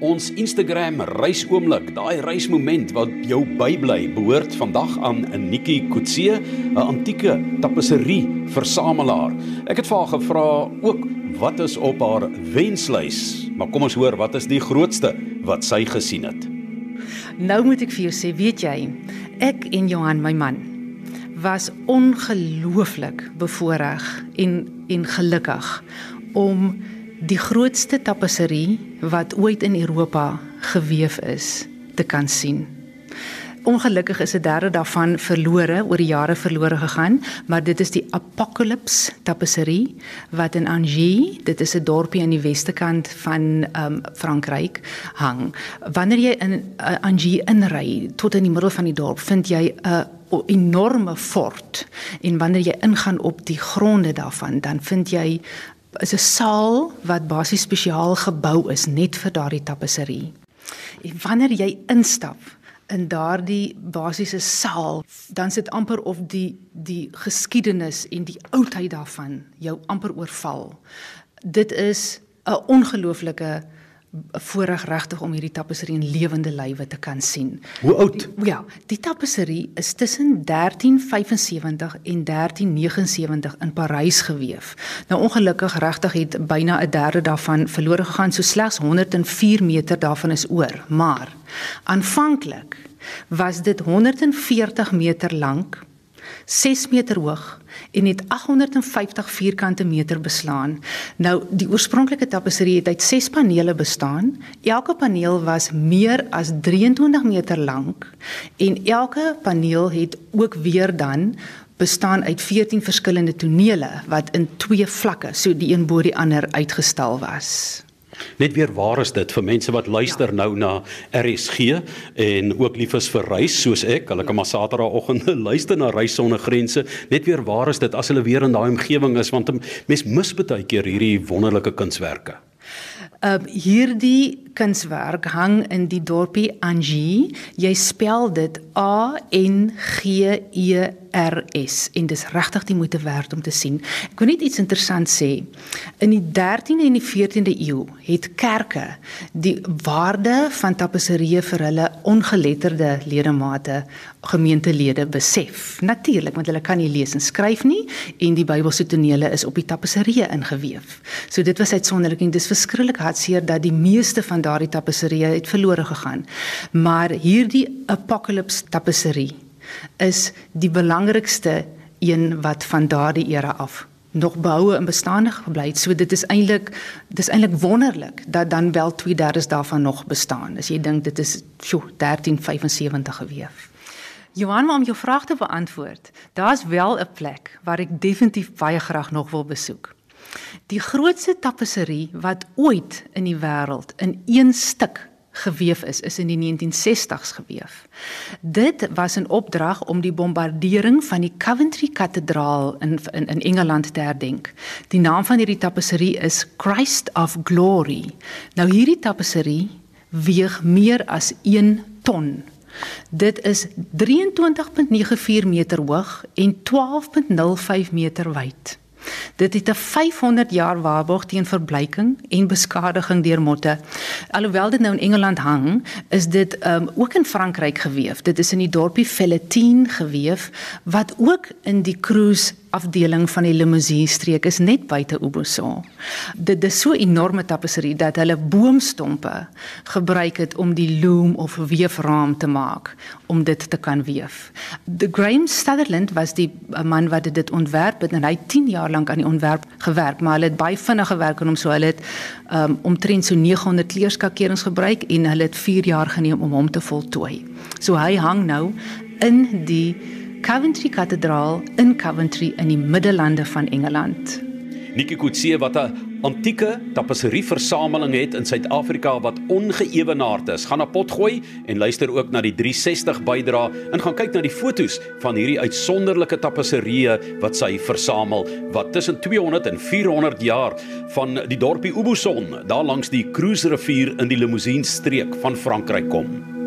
Ons Instagram reisoomblik, daai reismoment wat jou bybly, behoort vandag aan 'n Nikki Kutse, 'n antieke tapisserie versamelaar. Ek het vir haar gevra ook wat is op haar wenslys, maar kom ons hoor wat is die grootste wat sy gesien het. Nou moet ek vir jou sê, weet jy, ek en Johan my man was ongelooflik bevoorreg en en gelukkig om die grootste tapisserie wat ooit in Europa gewewe is te kan sien. Ongelukkig is 'n derde daarvan verlore, oor die jare verlore gegaan, maar dit is die Apocalypse tapisserie wat in Angers, dit is 'n dorpie aan die weste kant van um, Frankryk hang. Wanneer jy in uh, Angers inry tot in die middel van die dorp, vind jy 'n 'n enorme fort en wanneer jy ingaan op die gronde daarvan dan vind jy is 'n saal wat basies spesiaal gebou is net vir daardie tapisserie. En wanneer jy instap in daardie basiese saal, dan sit amper of die die geskiedenis en die oudheid daarvan jou amper oorval. Dit is 'n ongelooflike voorreg regtig om hierdie tapisserie in lewende lywe te kan sien. Hoe oud? Die, ja, die tapisserie is tussen 1375 en 1379 in Parys gewewe. Nou ongelukkig regtig het byna 'n derde daarvan verlore gegaan, so slegs 104 meter daarvan is oor, maar aanvanklik was dit 140 meter lank 6 meter hoog en het 850 vierkante meter beslaan. Nou die oorspronklike tapisserie het uit 6 panele bestaan. Elke paneel was meer as 23 meter lank en elke paneel het ook weer dan bestaan uit 14 verskillende tonele wat in twee vlakke, so die een bo die ander uitgestal was. Net weer waar is dit vir mense wat luister ja. nou na RSG en ook lief is vir reis soos ek. Hulle kan maar Saterdagoggend luister na Reis sonder grense. Net weer waar is dit as hulle weer in daai omgewing is want mense mis baie keer hierdie wonderlike kunswerke. Ehm uh, hierdie kunswerk hang in die dorpie Angie. Jy spel dit A N G E R S en dis regtig die moeite werd om te sien. Ek wil net iets interessant sê. In die 13de en die 14de eeu het kerke die waarde van tapisserieë vir hulle ongeletterde ledemate gemeentelede besef. Natuurlik, want hulle kan nie lees en skryf nie en die Bybelse tonele is op die tapisserieë ingeweef. So dit was uitsonderlik en dis verskriklik hartseer dat die meeste van daardie tapisserieë het verlore gegaan. Maar hierdie Apocalypse tapisserie is die belangrikste een wat van daardie era af nog behoue en bestaande gebly het. So dit is eintlik dis eintlik wonderlik dat dan wel 2/3 daarvan nog bestaan. As jy dink dit is sjo 1375 geweef. Johan, om jou vraag te beantwoord, daar's wel 'n plek waar ek definitief baie graag nog wil besoek. Die grootste tapisserie wat ooit in die wêreld in een stuk geweef is, is in die 1960s geweef. Dit was 'n opdrag om die bombardering van die Coventry Kathedraal in in, in Engeland te herdenk. Die naam van hierdie tapisserie is Christ of Glory. Nou hierdie tapisserie weeg meer as 1 ton. Dit is 23.94 meter hoog en 12.05 meter wyd. Dit het 'n 500 jaar waarborg teen verbleiking en beskadiging deur motte. Alhoewel dit nou in Engeland hang, is dit um, ook in Frankryk geweef. Dit is in die dorpie Felletine geweef wat ook in die cruise afdeling van die limousine streek is net buite Uboso. Dit is so enorme tapisserie dat hulle boomstompe gebruik het om die loom of weefraam te maak om dit te kan weef. The Graham Sutherland was die man wat dit ontwerp het en hy 10 jaar lank aan die ontwerp gewerk, maar hulle het baie vinnig gewerk en hom so hulle het um, omtrent so 900 kleurskakerings gebruik en hulle het 4 jaar geneem om hom te voltooi. So hy hang nou in die Coventry Kathedraal in Coventry in die Middellande van Engeland. Nikki Kutse wat 'n antieke tapisserie versameling het in Suid-Afrika wat ongeëwenaard is. Gaan na Potgooi en luister ook na die 360 bydra en gaan kyk na die fotos van hierdie uitsonderlike tapisserieë wat sy versamel wat tussen 200 en 400 jaar van die dorpie Uboson daar langs die Cruise rivier in die Limousine streek van Frankryk kom.